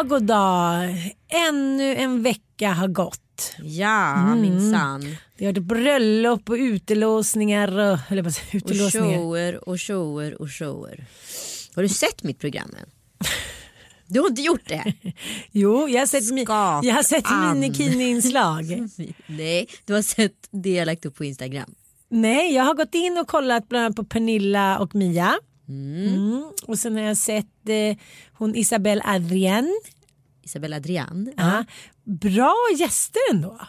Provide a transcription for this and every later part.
dag, god dag. Ännu en vecka har gått. Ja, Mm. minsann. Det har varit bröllop och utelåsningar och, eller vad säger jag, Och utelåsningar. shower och shower och shower. Har du sett mitt program än? Du har inte gjort det? Jo, jag har sett, mi- Skap jag har sett minikini-inslag. Nej, du har sett det jag lagt upp på Instagram. Nej, jag har gått in och kollat bland annat på Pernilla och Mia. Mm. Och sen har jag sett eh, hon Isabelle Adrien. Isabella Adrian. Ja. Bra gäster ändå.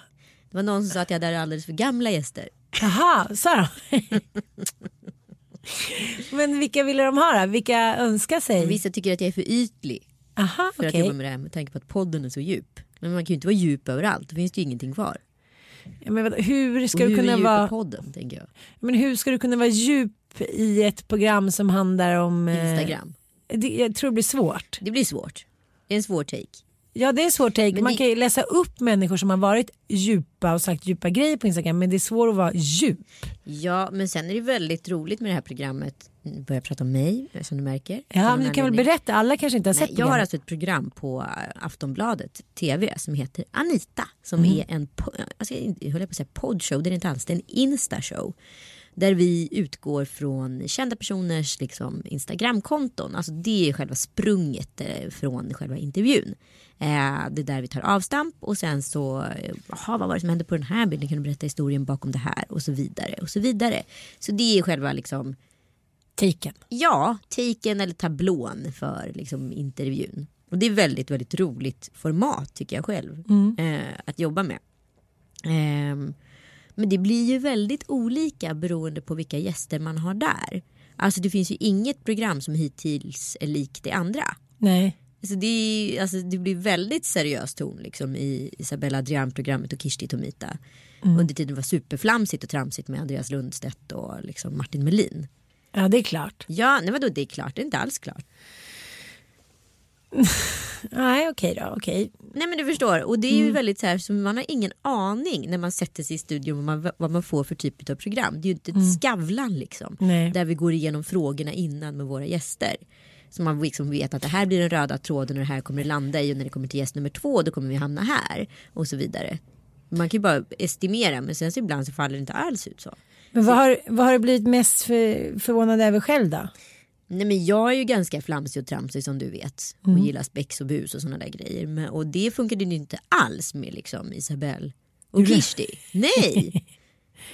Det var någon som sa att jag hade alldeles för gamla gäster. Jaha, sa de? Men vilka ville de ha då? Vilka önskar sig? Vissa tycker att jag är för ytlig Aha, för att okej. jobba med det här med tanke på att podden är så djup. Men man kan ju inte vara djup överallt, då finns det ju ingenting kvar. Ja, men hur ska och du hur kunna är vara... podden, tänker jag. Men hur ska du kunna vara djup i ett program som handlar om... eh, Instagram. Det, jag tror det blir svårt. Det blir svårt. Det är en svår take. Ja det är svårt take. Men Man det- kan ju läsa upp människor som har varit djupa och sagt djupa grejer på Instagram men det är svårt att vara djup. Ja, men sen är det väldigt roligt med det här programmet. Nu börjar jag prata om mig, som du märker. Ja men du kan väl berätta, alla kanske inte har Nej, sett jag har programmet. alltså ett program på eh, Aftonbladet TV som heter Anita. Som Mm. är en, jag inte, jag höll på att säga poddshow, det är det inte alls, det är en instashow. Där vi utgår från kända personers liksom, Instagramkonton. Alltså det är själva sprunget eh, från själva intervjun. Eh, det är där vi tar avstamp och sen så, eh, jaha vad var det som hände på den här bilden? Kan du berätta historien bakom det här? Och så vidare och så vidare. Så det är själva liksom Taken. Ja, taken eller tablån för liksom, intervjun. Och det är väldigt, väldigt roligt format tycker jag själv eh, att jobba med. Ehm, men det blir ju väldigt olika beroende på vilka gäster man har där. Alltså det finns ju inget program som hittills är likt det andra. Nej. Alltså det, är, alltså det blir väldigt seriös ton liksom i Isabella Adrian-programmet och Kirsti Tomita. Under tiden var superflamsigt och tramsigt med Andreas Lundstedt och liksom Martin Melin. Ja det är klart. Ja, nej vadå det är klart, det är inte alls klart. Nej okej då, okej. Nej men du förstår, och det är ju Mm. väldigt så här, så man har ingen aning när man sätter sig i studion vad man, vad man får för typ av program. Det är ju inte ett Skavlan liksom. Mm. Nej. Där vi går igenom frågorna innan med våra gäster. Så man liksom vet att det här blir den röda tråden och det här kommer det landa i och när det kommer till gäst nummer två då kommer vi hamna här. Och så vidare. Man kan ju bara estimera men sen så ibland så faller det inte alls ut så. Men vad har, vad har du blivit mest för, förvånad över själv då? Nej men jag är ju ganska flamsig och tramsig som du vet. Och gillar spex och bus och sådana där grejer. Men, och det funkade ju inte alls med liksom Isabelle och Kirsti. Nej!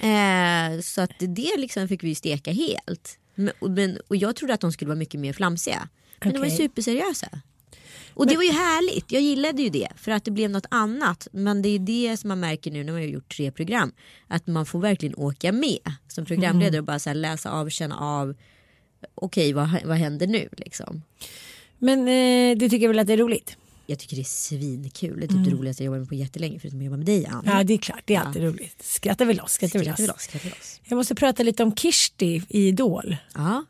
eh, så att det liksom fick vi ju steka helt. Men, och, men, och jag trodde att de skulle vara mycket mer flamsiga. Men de var ju superseriösa. Och det var ju härligt. Jag gillade ju det. För att det blev något annat. Men det är det som man märker nu när man har gjort tre program. Att man får verkligen åka med som programledare och bara läsa av, känna av. Okej, vad, vad händer nu liksom? Men eh, du tycker väl att det är roligt? Jag tycker det är svinkul. Det är typ det roligaste jag jobbat med på jättelänge förutom att jobba med dig Ann. Ja det är klart, det är alltid roligt. Skrattar vi loss, skrattar Skrattar vi loss. loss, skrattar vi loss. Jag måste prata lite om Kirsti i Idol. Ja,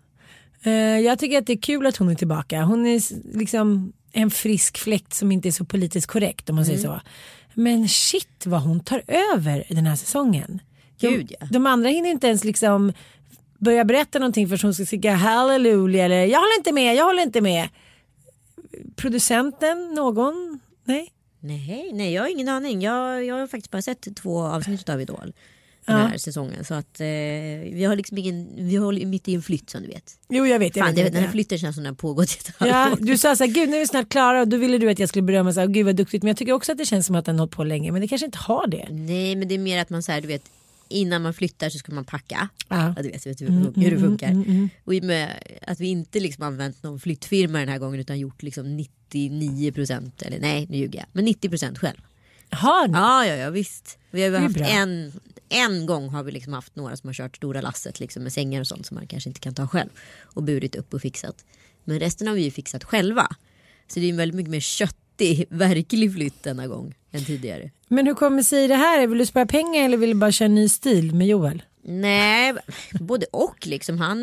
Eh, jag tycker att det är kul att hon är tillbaka. Hon är liksom en frisk fläkt som inte är så politiskt korrekt om man säger så. Men shit vad hon tar över den här säsongen. Gud, ja. de andra hinner inte ens liksom börja berätta någonting för hon ska skrika halleluja eller jag håller inte med, jag håller inte med. Producenten, någon? Nej? Nej, nej, jag har ingen aning. Jag, jag har faktiskt bara sett två avsnitt av Idol den Ja. här säsongen. Så att eh, vi har liksom ingen, vi håller mitt i en flytt som du vet. Jo jag vet. Jag Fan, vet, det, den här flytten känns som den har pågått ett Ja, du sa så här, gud nu är vi snart klara och då ville du att jag skulle berömma så här, gud vad duktigt. Men jag tycker också att det känns som att den har hållit på länge. Men det kanske inte har det. Nej, men det är mer att man så här, du vet, innan man flyttar så ska man packa. Ja. Ja, du vet, vet hur, hur det funkar. Och i och med att vi inte liksom använt någon flyttfirma den här gången utan gjort liksom 99 procent, eller nej nu ljuger jag, men 90 procent själv. Har? Ja, ja, ja visst. Vi har haft bra. en, en gång har vi liksom haft några som har kört stora lasset liksom med sängar och sånt som man kanske inte kan ta själv. Och burit upp och fixat. Men resten har vi ju fixat själva. Så det är väldigt mycket mer köttig, verklig flytt denna gång än tidigare. Men hur kommer sig det här? Vill du spara pengar eller vill du bara köra en ny stil med Joel? Nej, både och liksom. Han,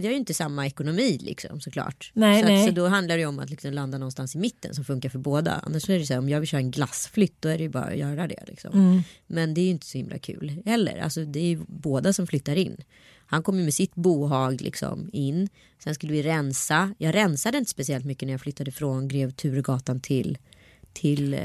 vi har ju inte samma ekonomi liksom såklart. Nej, så, nej. Att, så då handlar det om att liksom landa någonstans i mitten som funkar för båda. Annars är det så här, om jag vill köra en glassflytt då är det ju bara att göra det. Liksom. Mm. Men det är ju inte så himla kul heller. Alltså, det är ju båda som flyttar in. Han kom ju med sitt bohag liksom in. Sen skulle vi rensa. Jag rensade inte speciellt mycket när jag flyttade från Grev Turegatan till, till, eh,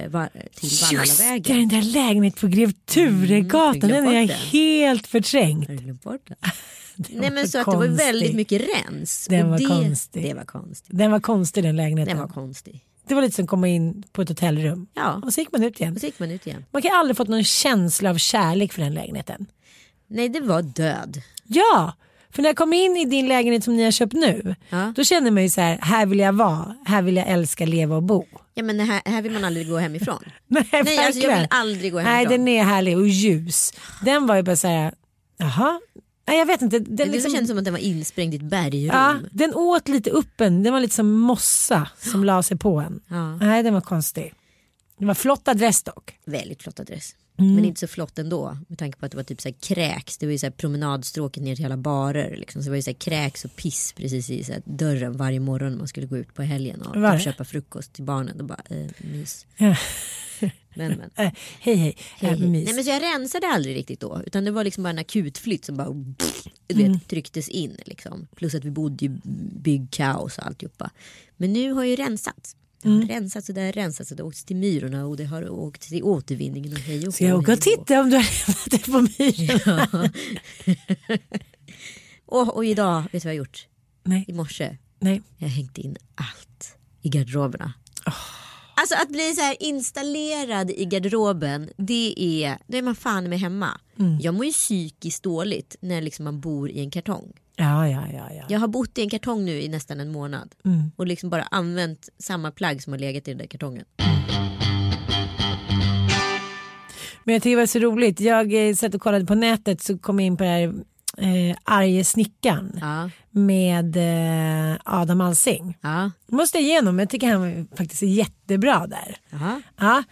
till Just det, den där lägenheten på Grev Turegatan. Mm, den är jag helt förträngt. Nej men så att det var konstig. väldigt mycket rens. Den var det, konstig. Det var konstigt. Den var konstig den lägenheten. Den var konstig. Det var lite som att komma in på ett hotellrum. Ja. Och så gick man ut igen. Och så gick man ut igen. Man kan aldrig fått någon känsla av kärlek för den lägenheten. Nej det var död. Ja, för när jag kom in i din lägenhet som ni har köpt nu. Ja. Då kände man ju så här, här vill jag vara, här vill jag älska, leva och bo. Ja men här, här vill man aldrig gå hemifrån. Nej, Nej alltså jag vill aldrig gå Nej hemifrån. den är härlig och ljus. Den var ju bara så här, jaha. Nej jag vet inte. Den, det liksom, kändes som att den var insprängd i ett bergrum. ja, den åt lite upp en, den var lite som mossa som la sig på en. Ja. Nej den var konstig. Det var flott adress dock. Väldigt flott adress. Mm. Men inte så flott ändå. Med tanke på att det var typ så här kräks. Det var ju så här promenadstråket ner till alla barer. Liksom. Så det var ju så här kräks och piss precis i så här dörren varje morgon man skulle gå ut på helgen och det? köpa frukost till barnen. Och bara, eh, mys. Ja. Men men. Äh, hej hej, Hej, Äh, hej. mys. Nej, men så jag rensade aldrig riktigt då. Utan det var liksom bara en akutflytt som bara pff, du Mm. vet, trycktes in. Liksom. Plus att vi bodde i byggkaos och alltihopa. Men nu har jag ju rensat. Det har Mm. rensats och det har rensats och det har åkt till Myrorna och det har åkt till återvinningen och hej och Ska jag åka och titta om du har lämnat det på myren? Och, och idag, vet du vad jag har gjort? Nej, I morse, nej. jag har hängt in allt i garderoberna. Alltså att bli så här installerad i garderoben, det är, då är man fan med hemma. Mm. Jag mår ju psykiskt dåligt när liksom man bor i en kartong. Ja, ja, ja. ja. Jag har bott i en kartong nu i nästan en månad. Mm. Och liksom bara använt samma plagg som har legat i den där kartongen. Men jag tycker det var så roligt. Jag eh, satt och kollade på nätet så kom jag in på det här eh, Arje snickaren Ja, med eh, Adam Alsing. ja, Måste jag igenom, jag tycker han faktiskt är jättebra där. ja.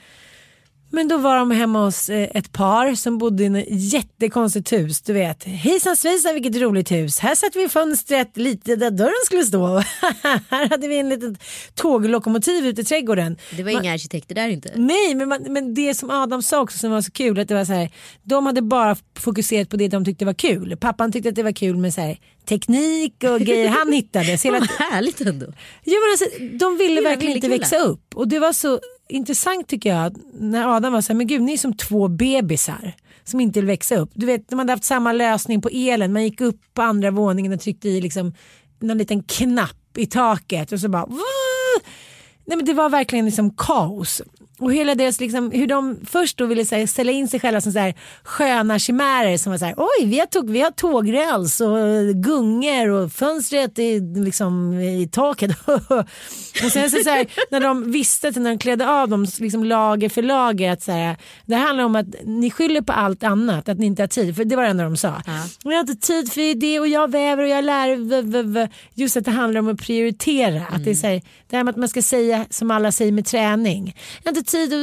Men då var de hemma hos eh, ett par som bodde i ett jättekonstigt hus. Du vet, hejsan svejsan vilket roligt hus. Här satt vi i fönstret lite där dörren skulle stå. här hade vi en litet tåglokomotiv ute i trädgården. Det var inga arkitekter där inte. Nej, men, man, men det som Adam sa också som var så kul, att det var så här, de hade bara fokuserat på det de tyckte var kul. Pappan tyckte att det var kul med så här, teknik och grejer han hittade. Så hela, Vad härligt ändå. Ja, men alltså, de ville verkligen inte ville växa upp och det var så intressant tycker jag när Adam var så här, men gud ni är som två bebisar som inte vill växa upp. Du vet de hade haft samma lösning på elen, man gick upp på andra våningen och tryckte i liksom någon liten knapp i taket och så bara! Nej men det var verkligen liksom kaos. Och hela deras liksom, hur de först då ville så här, ställa in sig själva som så här, sköna chimärer som var så här, oj vi har, tåg, vi har tågräls och gungor och fönstret i, liksom, i taket. och sen så, så här, när de visste när de klädde av dem liksom lager för lager att så här, det handlar om att ni skyller på allt annat, att ni inte har tid. För det var det enda de sa. Jag har inte tid för det och jag väver och jag lär. v- v- v." Just att det handlar om att prioritera. Att det, är så här, det här med att man ska säga som alla säger med träning. Jag tid.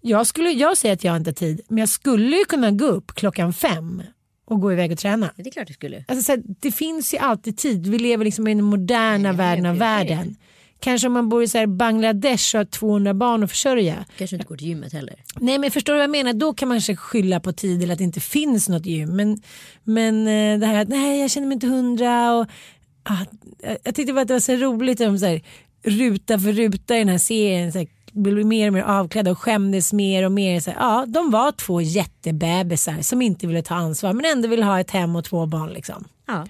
Jag, skulle, jag säger att jag inte har tid men jag skulle ju kunna gå upp klockan fem och gå iväg och träna. Det är klart det skulle. Alltså, så här, det finns ju alltid tid. Vi lever liksom i den moderna Nej, världen av världen. Kanske om man bor i så Bangladesh och har 200 barn att försörja. Kanske inte går till gymmet heller. Nej men förstår du vad jag menar? Då kan man kanske skylla på tid eller att det inte finns något gym. Men, men eh, det här att nej jag känner mig inte hundra. Och, ah, jag- jag tyckte bara att det var så roligt om så här, ruta för ruta i den här serien. Så här, blev mer och mer avklädda och skämdes mer och mer. Så här, ja, de var två jättebebisar som inte ville ta ansvar men ändå ville ha ett hem och två barn. Liksom. Ja.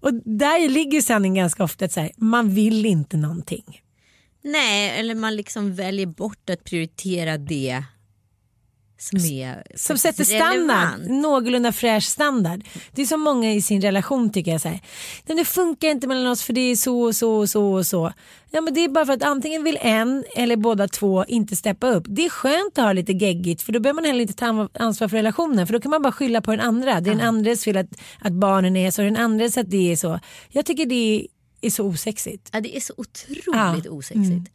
Och där ligger sanningen ganska ofta att så här, man vill inte någonting. Nej, eller man liksom väljer bort att prioritera det som är Som sätter standard, någorlunda fräsch standard. Det är som många i sin relation tycker jag säger. Det funkar inte mellan oss för det är så och så och så och så. Ja men det är bara för att antingen vill en eller båda två inte steppa upp. Det är skönt att ha lite geggigt för då behöver man heller inte ta ansvar för relationen för då kan man bara skylla på den andra. Det är den andres fel att, att barnen är så, den andres att det är så. Jag tycker det är så osexigt. Ja, det är så otroligt Ja. Mm.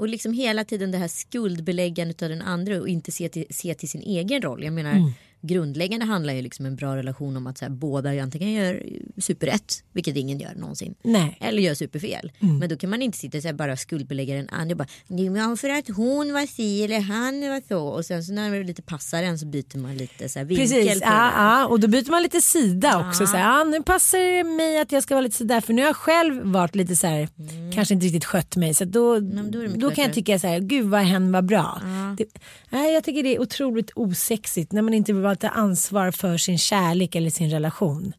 Och liksom hela tiden det här skuldbeläggandet av den andra och inte se till, se till sin egen roll. Jag menar Mm grundläggande handlar ju liksom en bra relation om att så här, båda antingen gör superrätt, vilket ingen gör någonsin. Nej. Eller gör superfel. Mm. Men då kan man inte sitta så här, bara skuldbelägga den andra. och Bara, "Nej, för att hon var si eller han var så. Och sen så när det lite passar en så byter man lite så här, vinkel Precis, ja, där. ja, och då byter man lite sida också. Så här, ja, nu passar det mig att jag ska vara lite sådär för nu har jag själv varit lite så här, kanske inte riktigt skött mig. Så då, Mm. men då då kan jag tycka så här, gud vad hen var bra. Det, nej, jag tycker det är otroligt osexigt när man inte vill ta ansvar för sin kärlek eller sin relation.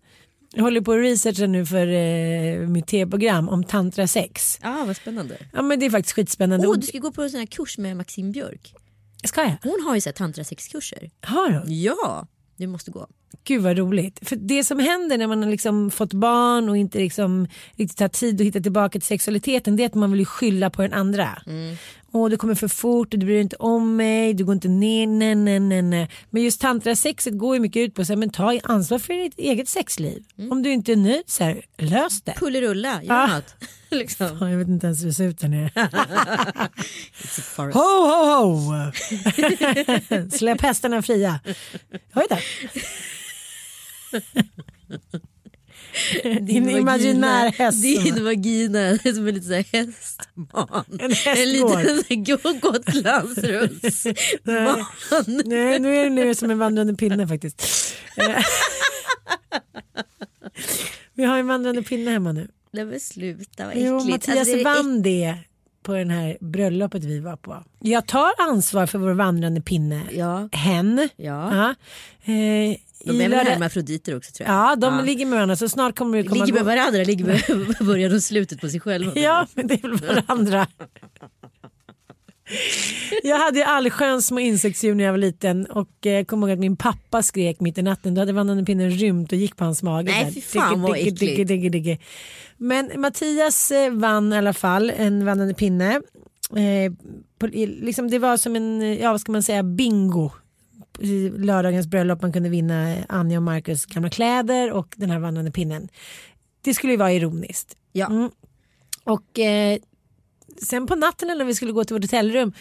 Jag håller på att researcha nu för eh, mitt tv-program om tantra sex. Ja, vad spännande. Ja men det är faktiskt skitspännande. Åh, Och- du ska gå på en sån här kurs med Maxine Björk. Ska jag? Hon har ju så här tantrasexkurser. Har du? Ja, du måste gå. Gud vad roligt. För det som händer när man har liksom fått barn och inte liksom riktigt har tid att hitta tillbaka till sexualiteten det är att man vill skylla på den andra. Åh det kommer för fort du bryr dig inte om mig, du går inte ner, nej nej nej nej. Men just tantrasexet går ju mycket ut på att ta ansvar för ditt eget sexliv. Om du inte är nöjd så här, lös det. Pullerulla, gör Ah. något. liksom. Fan, jag vet inte ens hur det ser ut där nere. Ho ho ho! Släpp hästarna fria. Oj då. Din imaginär häst. Din vagina är som en liten så här hästman. En hästgård. En liten gå- Gotlandsrullsman. Nej, nu är det nu som en vandrande pinne faktiskt. Eh, Vi har en vandrande pinne hemma nu. Nej men sluta vad Jo, äckligt. Mattias Alltså, är vann det på den här bröllopet vi var på. Jag tar ansvar för vår vandrande pinne. Ja. Hen. Ja. Eh, De är väl hermafroditer också tror jag. Ja, de ligger med varandra så snart kommer det komma ligger med varandra, ligger med början och slutet på sig själva. Ja, men det är väl varandra. Jag hade ju allsköns små insektsdjur när jag var liten och eh, kommer ihåg att min pappa skrek mitt i natten. Då hade vandrande pinnen rymt och gick på hans mage. Nej, fy fan, vad äckligt. Men Mattias eh, vann i alla fall en vandrande pinne. Eh, på, liksom det var som en, ja vad ska man säga, bingo. I lördagens bröllop man kunde vinna Anja och Marcus gamla kläder och den här vandrande pinnen. Det skulle ju vara ironiskt. Ja. Mm. Och eh, sen på natten när vi skulle gå till vårt hotellrum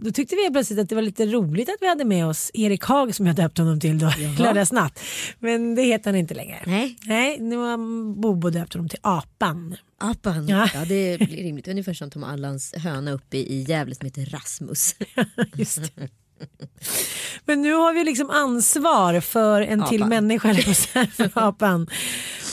då tyckte vi plötsligt att det var lite roligt att vi hade med oss Erik Haag som jag döpte honom till då, lördagsnatt. Men det heter han inte längre. Nej, Nej, nu har Bobo döpt honom till Apan. apan. Ja. Ja. det blir rimligt. Ungefär som Tom Allans höna uppe i Gävle som heter Rasmus. Just det. Men nu har vi liksom ansvar för en till Apan. människa, säga, för apan.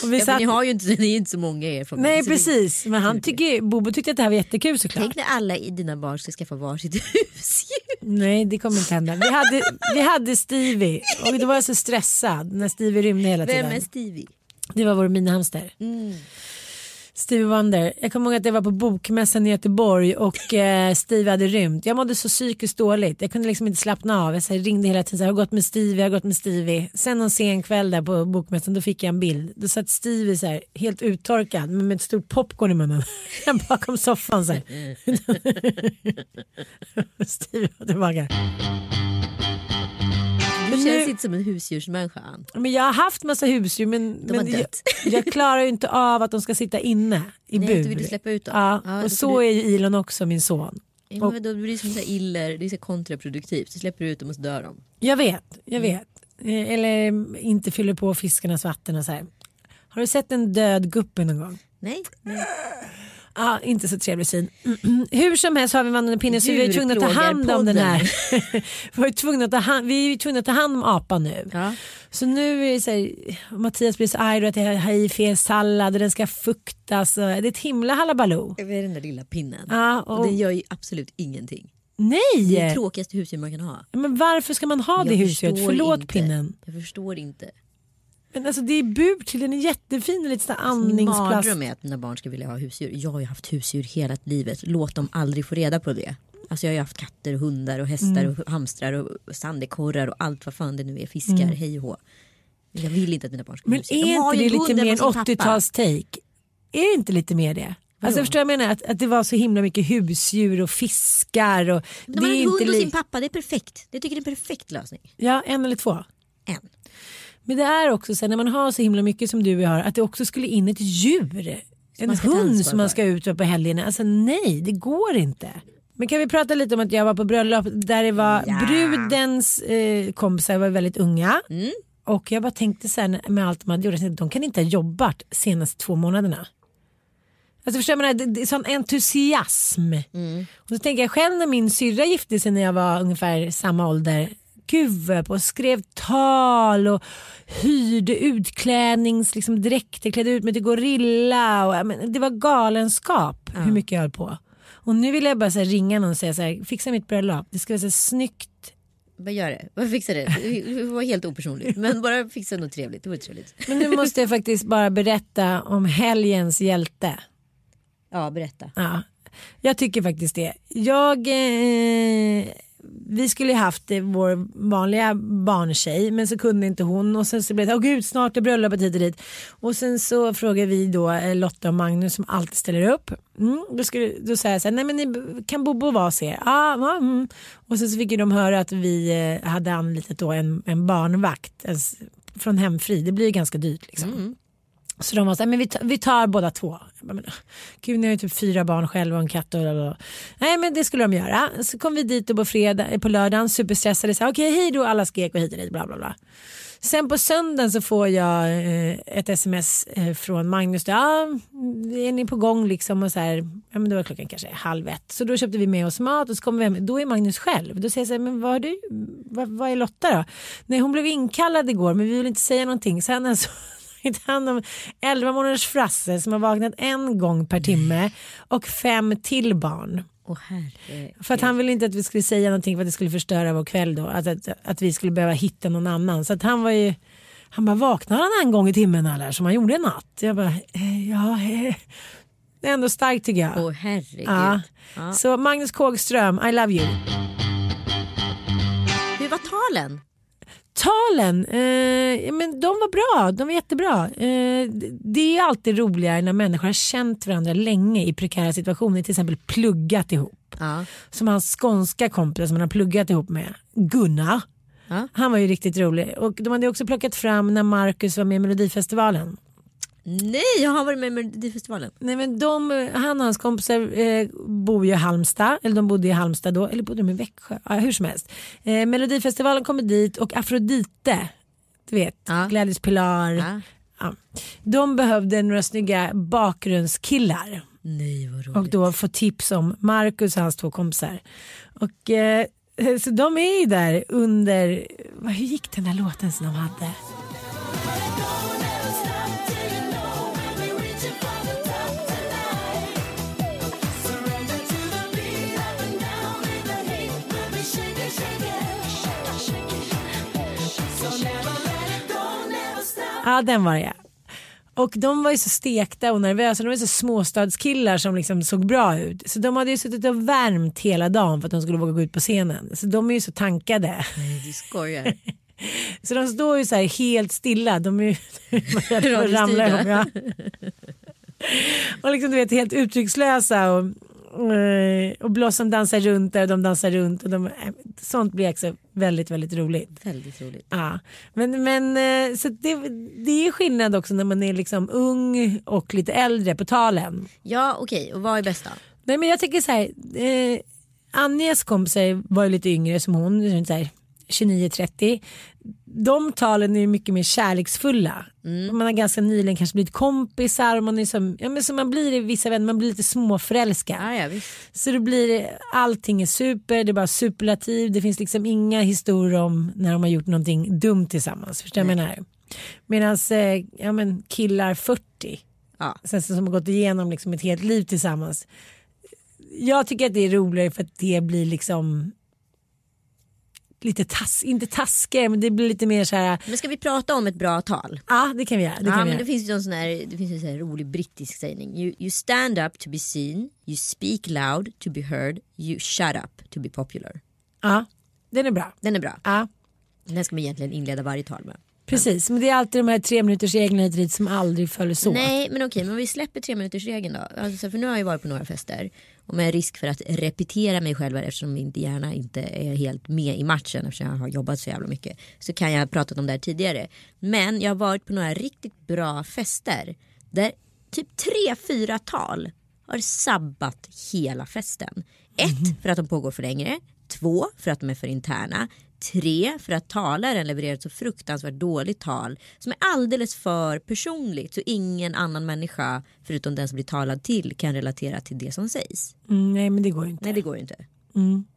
Och vi Ja, satt... ni har ju inte, ni är inte så många er familj. Nej precis, men han tycker, Bobo tyckte att det här var jättekul såklart. Tänk när alla i dina barn ska skaffa varsitt husdjur. Nej det kommer inte hända. Vi hade, vi hade Stevie och då var jag så stressad när Stevie rymde hela tiden. Vem är Stevie? Det var vår minihamster. Stevie Wonder. Jag kommer ihåg att det var på bokmässan i Göteborg och eh, Stevie hade rymt. Jag mådde så psykiskt dåligt. Jag kunde liksom inte slappna av. Jag så här, ringde hela tiden. Så här, jag har gått med Stevie, jag har gått med Stevie. Sen någon sen kväll där på bokmässan då fick jag en bild. Då satt Stevie så här, helt uttorkad men med ett stort popcorn i munnen. Bakom soffan så här. Stevie var tillbaka. Du känns nu- inte som en husdjursmänniska. Men jag har haft massa husdjur men, men jag, jag klarar ju inte av att de ska sitta inne i Nej, bur. du vill släppa ut dem. Ja, Ja, och så du- är ju Elon också min son. Ja, men då blir det som så iller, det är så kontraproduktivt. Så släpper du ut dem och så dör de. Jag vet, jag vet. Eh, Eller inte fyller på fiskarnas vatten och så här. Har du sett en död guppy någon gång? Nej, nej. Ja, inte så trevlig syn. Hur som helst har vi vandrande pinne så vi är tvungna att ta hand om den här. vi, är tvungna att ta hand, vi är tvungna att ta hand om apan nu. Ja. Så nu är det så här, Mattias blir så arg att jag har i fel sallad och den ska fuktas. Det är ett himla halabaloo. Över den där lilla pinnen. Ja, och... och, den gör ju absolut ingenting. Det är det nej! tråkigaste husdjur man kan ha. Men varför ska man ha det Jag husdjuret? förstår Förlåt inte. pinnen. Jag förstår inte. Men alltså det är bur till, den är jättefin och lite sån här Min andningsplats. mardröm är att mina barn ska vilja ha husdjur. Jag har ju haft husdjur hela livet. Låt dem aldrig få reda på det. Alltså jag har ju haft katter, och hundar och hästar Mm. och hamstrar och sandekorrar och allt vad fan det nu är. Fiskar, hej och hå. Men Jag vill inte att mina barn ska ha Men. De är inte det lite hund mer en hemma hos sin pappa. 80-tals-take? Är det inte lite mer det? Alltså förstår jag menar att, att det var så himla mycket husdjur och fiskar och De det är en inte hund hos sin pappa, det är perfekt. Jag tycker det är en perfekt lösning. Ja, en eller två. En. Men det är också så här, när man har så himla mycket som du har att det också skulle in ett djur. En man hund som man ska ut med på helgerna. Alltså nej, det går inte. Men kan vi prata lite om att jag var på bröllop där det var Ja. brudens eh, kompisar var väldigt unga. Mm. Och jag bara tänkte här med allt de hade gjort, jag tänkte, de kan inte ha jobbat senaste två månaderna. Alltså förstår man, det, det är sån entusiasm. Mm. Och så tänker jag själv när min syrra gifte sig när jag var ungefär samma ålder. På och skrev tal och hyrde utklädnings liksom, dräkter, klädde ut mig till gorilla. Och, ja, men, det var galenskap hur mycket jag höll på. Och nu vill jag bara så här, ringa någon och säga så här, fixa mitt bröllop. Det ska vara så här, snyggt. Vad gör det? Vad fixar det? Det var helt opersonligt. Men bara fixa något trevligt. Det vore trevligt. Men nu måste jag faktiskt bara berätta om helgens hjälte. Ja, berätta. Ja, jag tycker faktiskt det. Jag, eh, vi skulle ju haft eh, vår vanliga barntjej men så kunde inte hon och sen så blev det, åh gud snart är bröllopet hit och dit. Och sen så frågade vi då eh, Lotta och Magnus som alltid ställer upp. Mm, då, skulle, då säger jag så här, nej men ni, kan Bobo vara hos er? Ah, mm. Och sen så fick ju de höra att vi eh, hade anlitat då en, en barnvakt en, från Hemfri. Det blir ju ganska dyrt liksom. Mm. Så de var så här, men vi tar, vi tar båda två. Bara, men, Gud, ni har ju typ fyra barn själva och en katt. Och, och, och. Nej men det skulle de göra. Så kom vi dit och på, fredag, eh, på lördagen superstressade. Okej, okay, Okej hej då alla skrek och hit och dit bla bla bla. Sen på söndagen så får jag eh, ett sms eh, från Magnus. Ja, är ni på gång liksom? Och så här, ja, men då var klockan kanske halv ett. Så då köpte vi med oss mat och så kommer vi hem. Då är Magnus själv. Då säger jag så här, men vad, du, vad, vad är Lotta då? Nej hon blev inkallad igår men vi vill inte säga någonting. Sen alltså, tagit hand om 11 månaders Frasse som har vaknat en gång per timme och fem till barn. Herre. För att han ville inte att vi skulle säga någonting för att det skulle förstöra vår kväll då. Att, att, att vi skulle behöva hitta någon annan. Så att han var ju, han bara vaknar han en gång i timmen eller som han gjorde en natt. Jag bara, eh, ja, eh. det är ändå starkt tycker jag. Åh herregud. ja. Ja. Så Magnus Kågström, I love you. Hur var talen? Talen, eh, men de var bra, de var jättebra. Eh, det är alltid roligare när människor har känt varandra länge i prekära situationer, till exempel pluggat ihop. Ja. Som hans skånska kompis som han har pluggat ihop med, Gunnar. Ja. Han var ju riktigt rolig och de hade också plockat fram när Marcus var med i Melodifestivalen. Nej, jag har varit med i Melodifestivalen. Nej, men de, han och hans kompisar eh, bor ju i Halmstad, eller de bodde i Halmstad då, eller bodde de i Växjö? Ja, hur som helst. Eh, Melodifestivalen kommer dit och Afrodite, du vet, Ja. Gladys Pilar. Ja. Ja. De behövde några snygga bakgrundskillar Nej, vad roligt. och då få tips om Marcus och hans två kompisar. Och, eh, så de är ju där under, hur gick den där låten som de hade? Ja den var det. Och de var ju så stekta och nervösa. De var så småstadskillar som liksom såg bra ut. Så de hade ju suttit och värmt hela dagen för att de skulle våga gå ut på scenen. Så de är ju så tankade. Nej, du skojar. Så de står ju så här helt stilla. De är ju rädda för att ramla Radiostyrda. ihop. Ja. Och liksom du vet helt uttryckslösa. Och, och Blossom dansar runt där och de dansar runt. Och de, sånt blir också väldigt väldigt roligt. Väldigt roligt. Ja, men, men eh, så det, det är skillnad också när man är liksom ung och lite äldre på talen. Ja, okej. Och vad är bäst då? Nej men jag tycker så här. Eh, Anjas kompisar var ju lite yngre som hon, runt så här 29-30. De talen är mycket mer kärleksfulla. Man har ganska nyligen kanske blivit kompisar. och Man, är som, ja, men som man blir i vissa vänner, man blir lite småförälskad. Ja, ja. Så det blir, allting är super, det är bara superlativ. Det finns liksom inga historier om när de har gjort någonting dumt tillsammans. Förstår du vad jag menar? Medan eh, ja, men killar 40 Ja. sen som har gått igenom liksom ett helt liv tillsammans. Jag tycker att det är roligare för att det blir liksom lite tass, inte taskigare men det blir lite mer så här. Men ska vi prata om ett bra tal? Ja det kan vi göra. Det ja, men göra. det finns ju en sån här, det finns en sån här rolig brittisk sägning. You, you stand up to be seen, you speak loud to be heard, you shut up to be popular. Ja, den är bra. Den är bra. Ja, Den ska man egentligen inleda varje tal med. precis, men det är alltid de här tre minuters reglerna som aldrig följs åt. Nej men okej, men vi släpper tre minuters regeln då. Alltså, för nu har jag ju varit på några fester. Och med risk för att repetera mig själv eftersom min hjärna inte är helt med i matchen eftersom jag har jobbat så jävla mycket. Så kan jag ha pratat om det här tidigare. Men jag har varit på några riktigt bra fester. Där typ tre, fyra tal har sabbat hela festen. Ett, för att de pågår för längre. Två, för att de är för interna. Tre, för att talaren levererar ett så fruktansvärt dåligt tal som är alldeles för personligt så ingen annan människa förutom den som blir talad till kan relatera till det som sägs. Mm, nej men det går inte. Nej det går inte.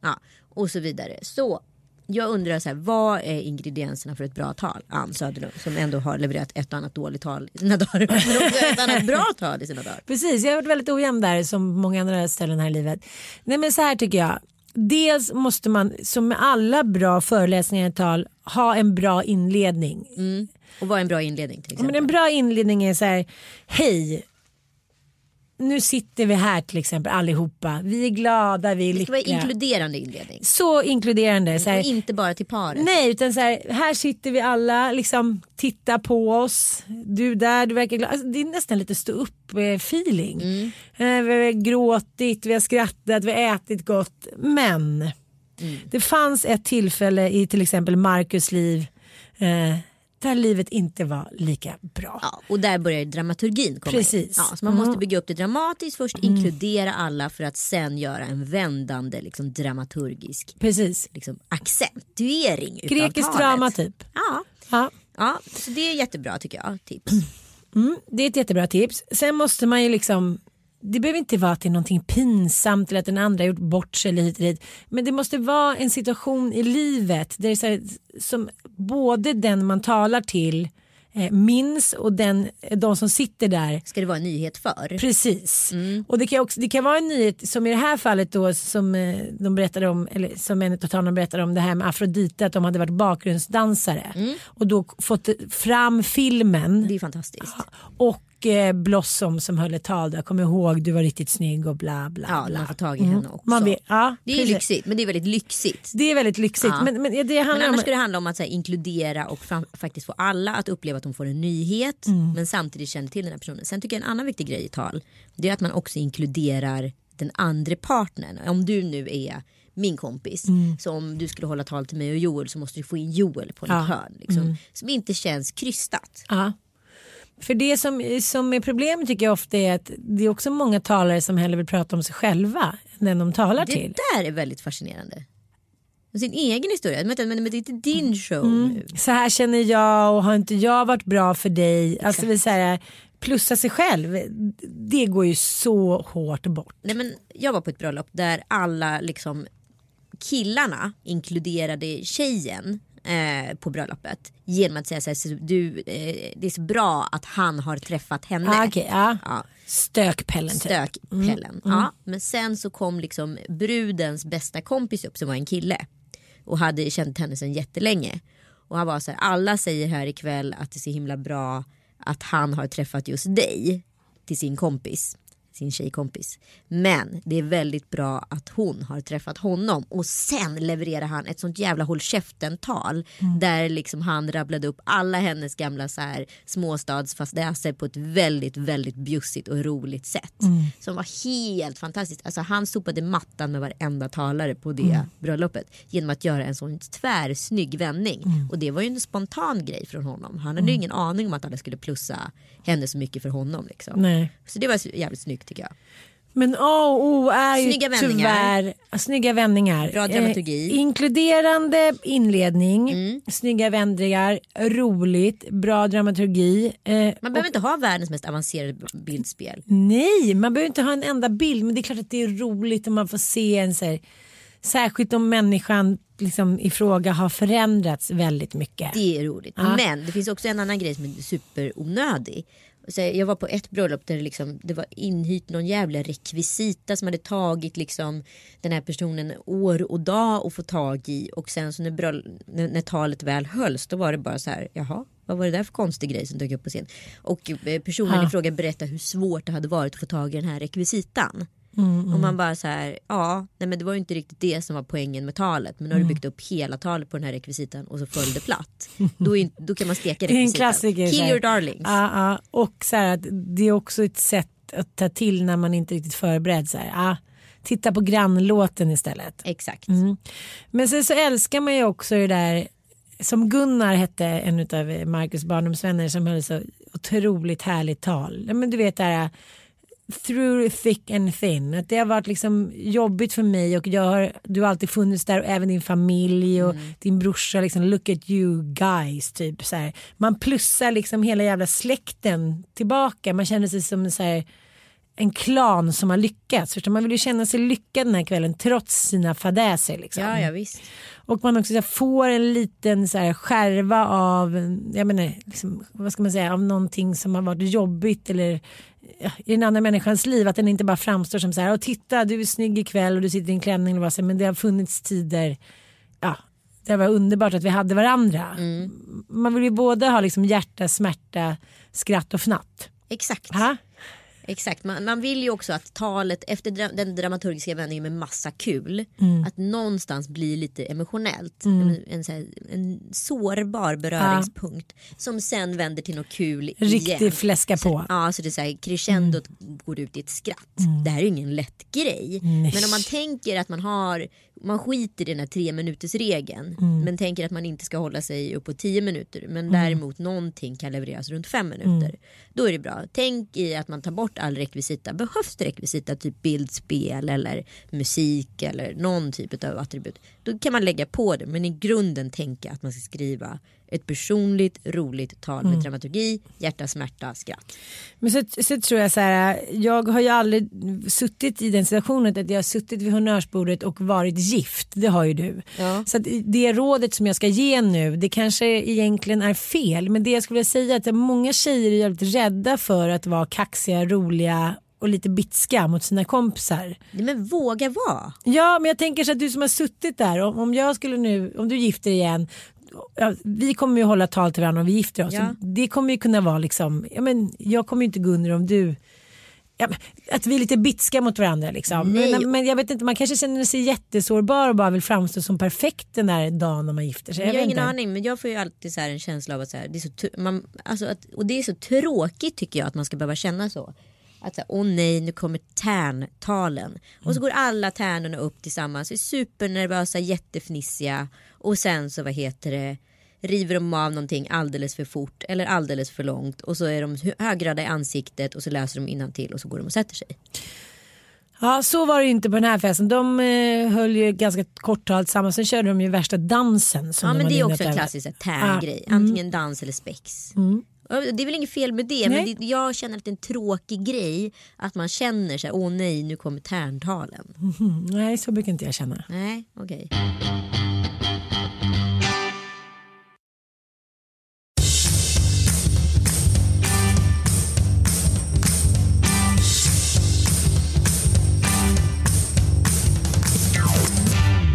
Ja, och så vidare. Så jag undrar så här, vad är ingredienserna för ett bra tal? Ann Söderlund som ändå har levererat ett och annat dåligt tal i sina dagar. Men också ett annat bra tal i sina dagar. Precis, jag har varit väldigt ojämn där som många andra ställen här i livet. Nej men så här tycker jag. Dels måste man som med alla bra föreläsningar och tal ha en bra inledning. Och vad är en bra inledning till Ja, Men exempel? en bra inledning är så här, hej. Nu sitter vi här till exempel allihopa. Vi är glada, vi är det ska vara lyckliga. inkluderande inledning. Så inkluderande. Så här, inte bara till paret. Nej, utan så här, här sitter vi alla, liksom titta på oss. Du där, du verkar glad. Alltså, det är nästan lite stå upp feeling. Mm. Eh, vi har gråtit, vi har skrattat, vi har ätit gott. Men Mm. det fanns ett tillfälle i till exempel Marcus liv eh, där livet inte var lika bra. Ja, och där börjar dramaturgin komma Precis. in. Ja, så man Mm. måste bygga upp det dramatiskt först, inkludera alla för att sen göra en vändande liksom, dramaturgisk Precis. liksom, accentuering talet. drama typ. Ja, Ja. ja, så det är jättebra tycker jag. Tips. Mm, det är ett jättebra tips. Sen måste man ju liksom det behöver inte vara att det är någonting pinsamt eller att den andra har gjort bort sig eller hit och dit. Men det måste vara en situation i livet där det är så här, som både den man talar till eh, minns och den, de som sitter där Ska det vara en nyhet för? Precis. Mm. Och det kan, också, det kan vara en nyhet som i det här fallet då som eh, de berättade om, eller som en av talarna berättade om det här med Afrodite att de hade varit bakgrundsdansare och då fått fram filmen Mm. Det är fantastiskt. och eh, Blossom som höll ett tal där, jag kommer ihåg du var riktigt snygg och bla bla Ja, bla. man får tag i henne också. Man vet, ja, Det är precis. lyxigt, men det är väldigt lyxigt. Det är väldigt lyxigt. Ja. Men, men det Men annars om... ska det handla om att här, inkludera och fram, faktiskt få alla att uppleva att de får en nyhet Mm. men samtidigt känner till den här personen. Sen tycker jag en annan viktig grej i tal det är att man också inkluderar den andra partnern. Om du nu är min kompis Mm. så om du skulle hålla tal till mig och Joel så måste du få in Joel på något Ja. hörn. Liksom, Mm. Som inte känns krystat. Ja. För det som, som är problemet tycker jag ofta är att det är också många talare som hellre vill prata om sig själva än den de talar Det till. där är väldigt fascinerande. Sin egen historia, men, men, men det är inte din show Mm. nu. Så här känner jag och har inte jag varit bra för dig. Alltså vi säger plussa sig själv. Det går ju så hårt bort. Nej, men jag var på ett bröllop där alla liksom killarna inkluderade tjejen eh, på bröllopet genom att säga så här, så du, eh, det är så bra att han har träffat henne. Ah, okej, ja. Ja, Stökpellen typ. stökpellen. Ja, men sen så kom liksom brudens bästa kompis upp som var en kille och hade känt henne sedan jättelänge. Och han var så här, alla säger här ikväll att det är så himla bra att han har träffat just dig till sin kompis sin tjejkompis. Men det är väldigt bra att hon har träffat honom och sen levererar han ett sånt jävla håll käften-tal där liksom han rabblade upp alla hennes gamla så här småstadsfadäser på ett väldigt, väldigt bjussigt och roligt sätt. Som var helt fantastiskt. Alltså han sopade mattan med varenda talare på det bröllopet genom att göra en sån tvärsnygg vändning. Och det var ju en spontan grej från honom. Han hade ju ingen aning om att alla skulle plussa henne så mycket för honom. Liksom. Nej. Så det var jävligt snyggt tycker jag. Men A och O är ju Snygga vändningar. tyvärr snygga vändningar. Bra dramaturgi. Eh, inkluderande inledning, Mm. snygga vändningar, roligt, bra dramaturgi. Eh, Man behöver inte ha världens mest avancerade bildspel. Nej, man behöver inte ha en enda bild men det är klart att det är roligt om man får se en så här, särskilt om människan liksom, i fråga har förändrats väldigt mycket. Det är roligt. Men det finns också en annan grej som är superonödig. Så jag var på ett bröllop där det, liksom, det var inhyrt någon jävla rekvisita som hade tagit liksom, den här personen år och dag att få tag i. Och sen så när, bröll- när, när talet väl hölls då var det bara så här, jaha, vad var det där för konstig grej som dök upp på scen? Och eh, personen i fråga berättade hur svårt det hade varit att få tag i den här rekvisitan. Och man bara så här, ja, nej men det var ju inte riktigt det som var poängen med talet. Men nu har du byggt upp hela talet på den här rekvisitan och så föll det platt. Då, är, då kan man steka Det är en rekvisitan. klassiker. Kill your darlings. Ja, ja. Och så här, att det är också ett sätt att ta till när man inte riktigt förberedd. Så här. Ja, titta på grannlåten istället. Exakt. Mm. Men sen så älskar man ju också det där som Gunnar hette en av Marcus barndomsvänner som höll så otroligt härligt tal. Men du vet det här through thick and thin. Att det har varit liksom jobbigt för mig och jag har, du har alltid funnits där och även din familj och din brorsa liksom look at you guys typ så här. Man plussar liksom hela jävla släkten tillbaka. Man känner sig som så här en klan som har lyckats. Förstår? Man vill ju känna sig lyckad den här kvällen trots sina fadäser. Liksom. Ja, ja visst. Och man också så här, får en liten så här, skärva av, jag menar, liksom, vad ska man säga, av någonting som har varit jobbigt eller i den andra människans liv. Att den inte bara framstår som så här, "Åh, titta du är snygg ikväll och du sitter i en klänning. Eller vad, så men det har funnits tider, ja, det var underbart att vi hade varandra. Man vill ju både ha liksom hjärta, smärta, skratt och fnatt. Exakt. Ha? Exakt. Man, man vill ju också att talet efter dra, den dramaturgiska vändningen med massa kul. Mm. Att någonstans blir lite emotionellt. En, en, så här, en sårbar beröringspunkt. Som sen vänder till något kul igen. Riktigt fläska på. Ja, så det är så här, crescendot går ut i ett skratt. Det här är ju ingen lätt grej. Men om man tänker att man har, man skiter i den här tre minuters regeln. Men tänker att man inte ska hålla sig upp på tio minuter. Men däremot någonting kan levereras runt fem minuter. Då är det bra. Tänk i att man tar bort all rekvisita. Behövs det rekvisita, typ bildspel eller musik eller någon typ av attribut. Då kan man lägga på det. Men i grunden tänka att man ska skriva ett personligt, roligt tal med dramaturgi, hjärta, smärta, skratt. Men så, så tror jag så här, jag har ju aldrig suttit i den situationen att jag har suttit vid honnörsbordet och varit gift. Det har ju du. Ja. Så det rådet som jag ska ge nu, det kanske egentligen är fel. Men det jag skulle vilja säga är att många tjejer är jävligt rädda för att vara kaxiga, roliga och lite bitska mot sina kompisar. Nej, Men våga vara. Ja, men jag tänker så att du som har suttit där, om, om jag skulle nu, om du gifter igen, ja, vi kommer ju hålla tal till varandra om vi gifter oss. Ja. Det kommer ju kunna vara liksom, ja, men jag kommer ju inte gå under om du Ja, att vi är lite bitska mot varandra liksom. Men, men jag vet inte, man kanske känner sig jättesårbar och bara vill framstå som perfekt den där dagen när man gifter sig. Jag, har vet ingen inte. aning men jag får ju alltid så här en känsla av att, så här, det, är så, man, alltså att och det är så tråkigt tycker jag att man ska behöva känna så. Att åh nej nu kommer tärntalen. Och så går alla tärnorna upp tillsammans, är supernervösa, jättefnissiga. Och sen så vad heter det river de av någonting alldeles för fort eller alldeles för långt och så är de hö- högradda i ansiktet och så läser de till och så går de och sätter sig. Ja så var det inte på den här festen. De eh, höll ju ganska kort tal tillsammans. Sen körde de ju värsta dansen. Som Ja de men det är också en klassisk tärngrej. Ja, mm. Antingen dans eller spex. Och Det är väl inget fel med det Nej. men det, jag känner att det är en tråkig grej att man känner sig åh nej nu kommer tärntalen. Mm, nej så brukar inte jag känna. Nej okej.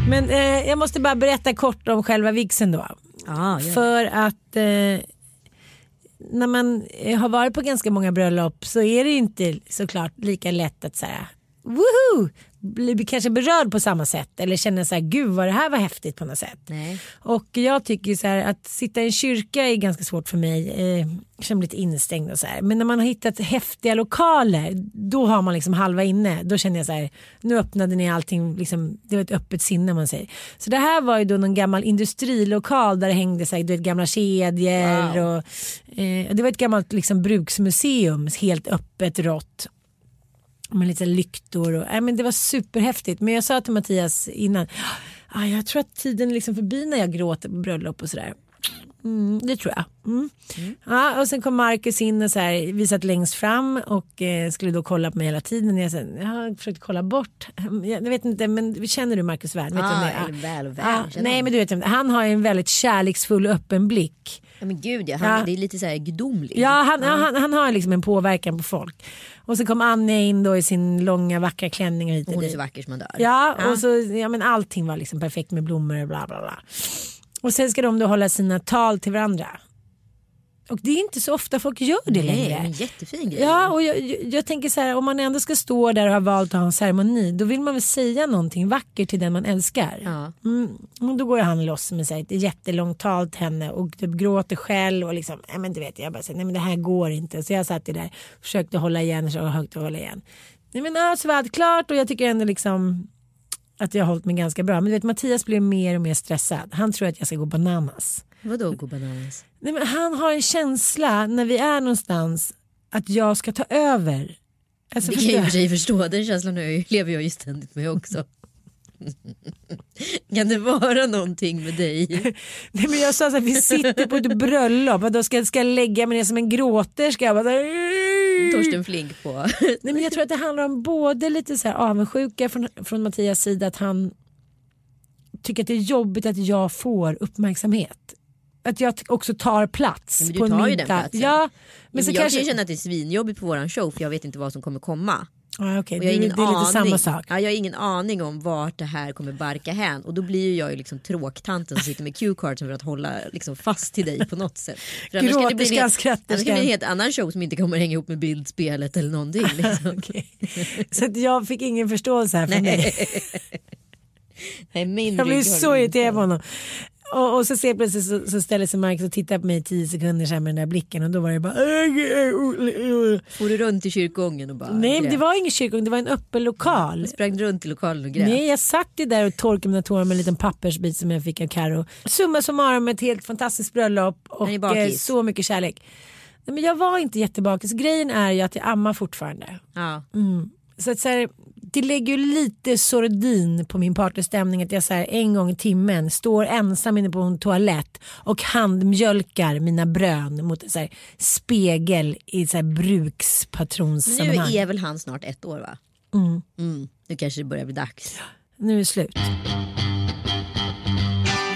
Men eh, jag måste bara berätta kort om själva vigseln då. Ja. För att eh, när man eh, har varit på ganska många bröllop så är det inte såklart lika lätt att säga woho! Bli kanske berörd på samma sätt eller känna så här gud vad det här var häftigt på något sätt. Nej. Och jag tycker så här att sitta i en kyrka är ganska svårt för mig. Eh, jag känner mig lite instängd och så här. Men när man har hittat häftiga lokaler då har man liksom halva inne. Då känner jag så här nu öppnade ni allting, liksom, det var ett öppet sinne man säger. Så det här var ju då någon gammal industrilokal där det hängde så här, du vet, gamla kedjor. Och, eh, det var ett gammalt liksom, bruksmuseum, helt öppet rått med lite lyktor och, äh, men det var superhäftigt. Men jag sa till Mattias innan, ah, jag tror att tiden är liksom förbi när jag gråter på bröllop och sådär. Mm, det tror jag. Mm. Ja, och sen kom Marcus in och så här, vi satt längst fram och eh, skulle då kolla på mig hela tiden. Jag, så, jag har försökt kolla bort. Jag, jag vet inte, men känner du Marcus Wern? Vet Ah, eller väl väl, Ja, känner nej men du vet, han har en väldigt kärleksfull öppen blick. Ja men gud ja, han, Ja. det är lite så här gudomlig. Ja, han, ja, han, han har liksom en påverkan på folk. Och så kom Anja in då i sin långa vackra klänning och hit och Hon är så vacker som man dör. Ja, och så, ja men allting var liksom perfekt med blommor och bla bla bla. Och sen ska de då hålla sina tal till varandra. Och det är inte så ofta folk gör det Nej, längre. men jättefin grej. Ja, och jag, jag, jag tänker så här, om man ändå ska stå där och ha valt att ha en ceremoni, då vill man väl säga någonting vackert till den man älskar. Ja. Mm, och då går han loss med här, ett jättelångt tal till henne och typ gråter själv och liksom, nej men du vet, jag bara säger, nej men det här går inte. Så jag satt där försökte hålla igen, så högt och hålla igen. Nej men så var allt klart och jag tycker ändå liksom att jag har hållit mig ganska bra. Men du vet Mattias blir mer och mer stressad. Han tror att jag ska gå bananas. Vadå gå bananas? Nej, men han har en känsla när vi är någonstans att jag ska ta över. Alltså, Det kan jag i och för sig förstå, den känslan jag- lever jag ju ständigt med också. Kan det vara någonting med dig? Nej, men jag sa så här, vi sitter på ett bröllop och då ska, ska jag lägga mig ner som en gråterska. Jag bara, Torsten Flink på. Nej, men jag tror att det handlar om både lite så här avundsjuka från, från Mattias sida att han tycker att det är jobbigt att jag får uppmärksamhet. Att jag också tar plats men du på tar ju middag. den platsen. Ja, men Men så jag kanske... kan ju känna att det är svinjobbigt på våran show för jag vet inte vad som kommer komma. Okej, Och jag har det, ingen det är lite aning. samma sak. Ja, jag har ingen aning om vart det här kommer barka hän och då blir jag ju liksom tråktanten som sitter med cue-cardsen för att hålla liksom fast till dig på något sätt. För annars kan det bli en Gråterskan, skratterskan. annars kan det bli en helt annan show som inte kommer hänga ihop med bildspelet eller någonting. Liksom. Okej. Så jag fick ingen förståelse här från dig. Nej, Jag har så irriterad på honom. Och, och så ser plötsligt så, så ställer sig Marcus och tittar på mig i tio sekunder här med den där blicken och då var det bara For du runt i kyrkogången och bara Nej grät? det var ingen kyrkogång, det var en öppen lokal. Sprang du runt i lokalen och grät? Nej jag satt ju där och torkade mina tårar med en liten pappersbit som jag fick av Karo. Summa summarum ett helt fantastiskt bröllop och eh, så mycket kärlek. Nej, men jag var inte jättebakis. Grejen är ju att jag ammar fortfarande. Ja. Så att så här, det lägger ju lite sordin på min partystämning att jag så här, en gång i timmen står ensam inne på en toalett och handmjölkar mina brön mot en så här, spegel i så här, Nu brukspatronssammanhang. är väl han snart ett år va? Mm. Nu kanske det börjar bli dags. Nu är det slut.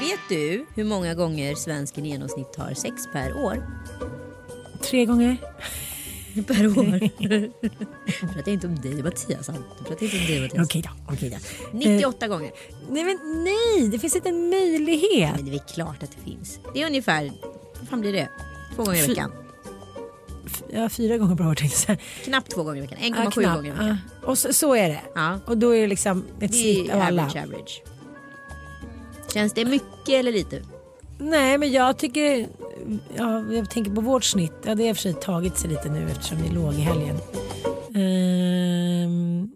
Vet du hur många gånger svensken i genomsnitt har sex per år? Tre gånger. Per år. Jag pratar inte om dig Mattias. Jag pratar inte om dig Mattias. Okej då. Okej då. 98 gånger. Nej men nej, det finns inte en möjlighet. Men det är klart att det finns. Det är ungefär, vad fan blir det? Två gånger i veckan. Ja, fyra gånger per år tänkte jag. Knappt två gånger i veckan. 1,7 Ja, gånger i veckan. Ja. Och så, så är det. Ja. Och då är det liksom ett snitt av alla. average average. Känns det mycket eller lite? Nej men jag tycker, ja, jag tänker på vårt snitt, ja, det har i och för sig tagit sig lite nu eftersom vi låg i helgen. Ehm,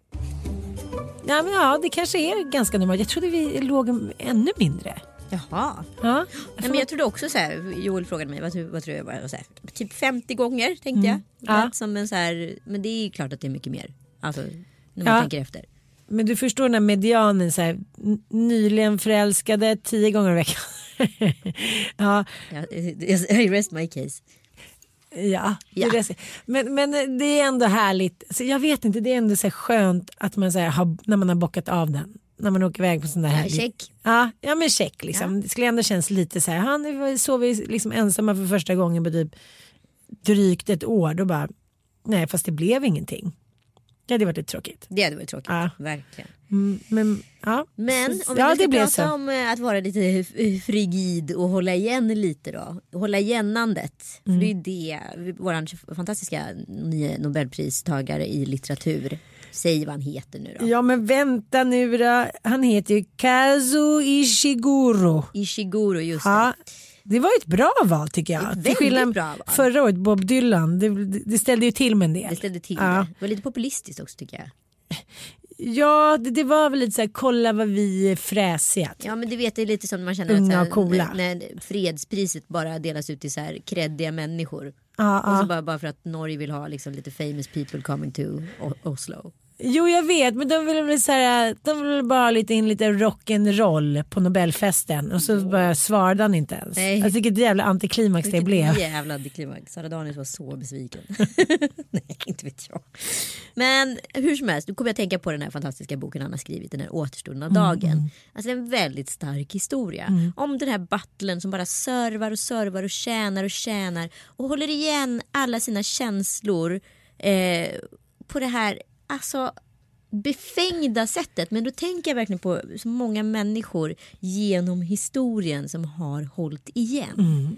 ja, men ja det kanske är ganska normalt. Jag trodde vi låg ännu mindre. Jaha. Ja, Nej, men jag trodde också så här, Joel frågade mig vad, vad tror jag var, så här, typ 50 gånger tänkte jag. Mm. Ja. Lät Som en så här, men det är klart att det är mycket mer. Alltså när man Ja. tänker efter. Men du förstår den här medianen, så här, nyligen förälskade tio gånger i veckan. Ja, Ja, I rest my case. Ja, Ja. det. Men, men det är ändå härligt. Så jag vet inte, det är ändå så skönt att man så här har, när man har bockat av den. När man åker iväg på sån där Ja, härlig- check. Ja, ja men check liksom. Det skulle ändå kännas lite så här, han nu sov vi liksom ensamma för första gången på typ drygt ett år. Då bara, nej fast det blev ingenting. Det hade varit lite tråkigt. Det hade varit tråkigt. Ja. Verkligen. Mm, men ja. Men om vi ja, nu ska prata så. om eh, att vara lite frigid och hålla igen lite då. Hålla igenandet. Mm. För det är det vår fantastiska nya nobelpristagare i litteratur. Säg vad han heter nu då. Ja men vänta nu då. Han heter ju Kazuo Ishiguro. Ishiguro just Ja, det. Det var ett bra val tycker jag. Till skillnad bra val. Förra året Bob Dylan, det, det ställde ju till med en del. Det ställde till Ja. det. Det var lite populistiskt också tycker jag. Ja, det, det var väl lite så här, kolla vad vi är fräsiga. Ja men det vet det är lite som när man känner Unga att så här, när, när fredspriset bara delas ut till så här kreddiga människor. Ja, Och så bara, bara för att Norge vill ha liksom lite famous people coming to Oslo. Jo jag vet men de vill väl så här, de vill bara ha lite in lite rock'n'roll på Nobelfesten och så bara svarade han inte ens. Nej. Alltså vilket jävla antiklimax det Vilket blev. jävla antiklimax. Sara Danius var så besviken. Nej, inte vet jag. Men hur som helst, då kommer jag tänka på den här fantastiska boken han har skrivit, den här återstoden av dagen. Alltså det är en väldigt stark historia. Om den här battlen som bara servar och servar och tjänar och tjänar och håller igen alla sina känslor eh, på det här, alltså befängda sättet. Men då tänker jag verkligen på så många människor genom historien som har hållit igen.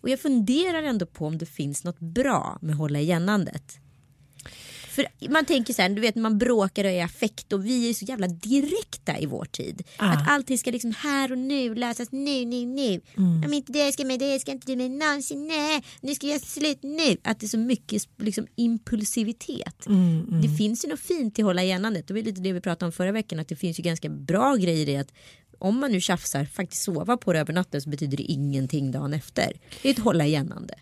Och jag funderar ändå på om det finns något bra med hålla igenandet. För man tänker så här, du vet när man bråkar och är i affekt och vi är så jävla direkta i vår tid. Att allting ska liksom här och nu lösas nu, nu, nu. Om inte det ska med det ska inte du med någonsin, nej. Nu ska jag slut nu. Att det är så mycket liksom impulsivitet. Det finns ju något fint i hålla igenandet. Det var lite det vi pratade om förra veckan. Att det finns ju ganska bra grejer i att om man nu tjafsar, faktiskt sova på det över natten så betyder det ingenting dagen efter. Det är ett hålla igenande.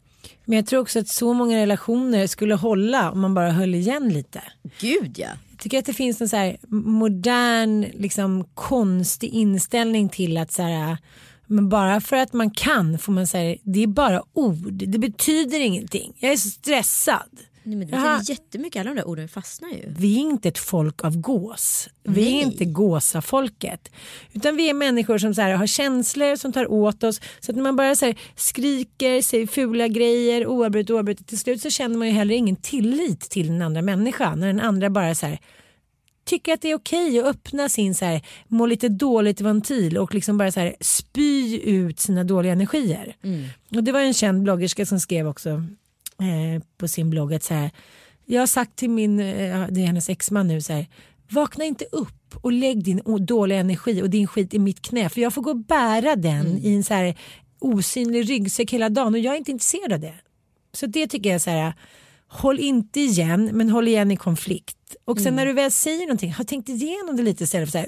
Men jag tror också att så många relationer skulle hålla om man bara höll igen lite. Gud ja. Jag tycker att det finns en så här modern, liksom konstig inställning till att så här, men bara för att man kan får man säga det är bara ord. Det betyder ingenting. Jag är så stressad. Nej, men det betyder jättemycket. Alla de där orden fastnar ju. Vi är inte ett folk av gås. Vi Nej. är inte gåsafolket. Utan vi är människor som så här, har känslor som tar åt oss. Så att när man bara så här, skriker, säger fula grejer oavbrutet, oavbrutet. Till slut så känner man ju heller ingen tillit till den andra människan. När den andra bara så här, tycker att det är okej att öppna sin så här, må lite dåligt ventil och liksom bara så här, spy ut sina dåliga energier. Och det var en känd bloggerska som skrev också eh, på sin blogg att så här, jag har sagt till min, eh, det är hennes exman nu så här, vakna inte upp och lägg din dåliga energi och din skit i mitt knä för jag får gå och bära den i en så här osynlig ryggsäck hela dagen och jag är inte intresserad av det. Så det tycker jag så här, håll inte igen men håll igen i konflikt. Och sen när du väl säger någonting, har tänkt igenom det lite istället för så här.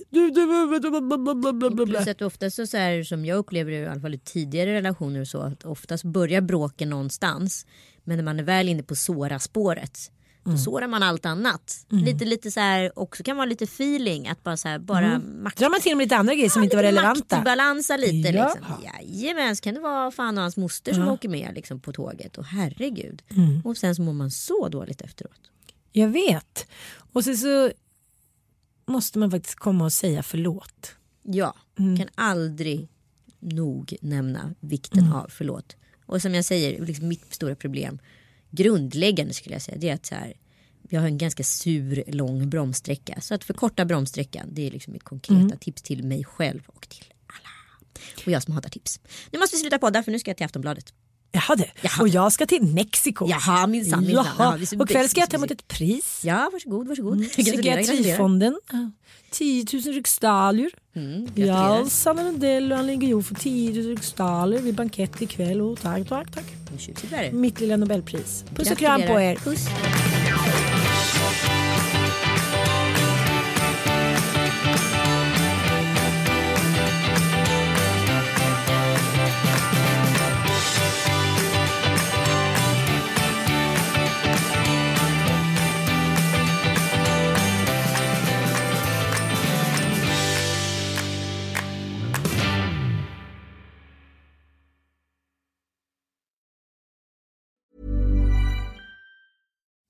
Plus att ofta så, så här, som jag upplever det i alla fall i tidigare relationer och så att oftast börjar bråken någonstans men när man är väl inne på såra spåret då sårar man allt annat. Lite lite så här också kan vara lite feeling att bara så här bara makt, Drar man till med lite andra grejer som inte var relevanta. Maktbalansa lite Ja. liksom. Jajamän, så kan det vara fan och hans moster som åker med liksom, på tåget och herregud. Mm. Och sen så mår man så dåligt efteråt. Jag vet. Och så, så måste man faktiskt komma och säga förlåt. Ja, Mm. kan aldrig nog nämna vikten av förlåt. Och som jag säger, liksom mitt stora problem, grundläggande skulle jag säga, det är att så här, jag har en ganska sur lång bromssträcka. Så att förkorta bromssträckan, det är liksom mitt konkreta Mm. tips till mig själv och till alla. Och jag som hatar tips. Nu måste vi sluta podda för nu ska jag till Aftonbladet. Jaha det. Jaha. Och jag ska till Mexiko. Jaha, minsann, minsann. Jaha. Jaha, och kväll ska jag ta emot ett pris. Ja, varsågod, varsågod. Mm. Psykiatrifonden. Ja. 10 000 riksdaler. Mm, Ja. Sanna Lundell och Ann Guillou får 10 000 riksdaler vid bankett ikväll. Och tack, tack, tack. Mitt lilla Nobelpris. Puss och kram på er. Puss.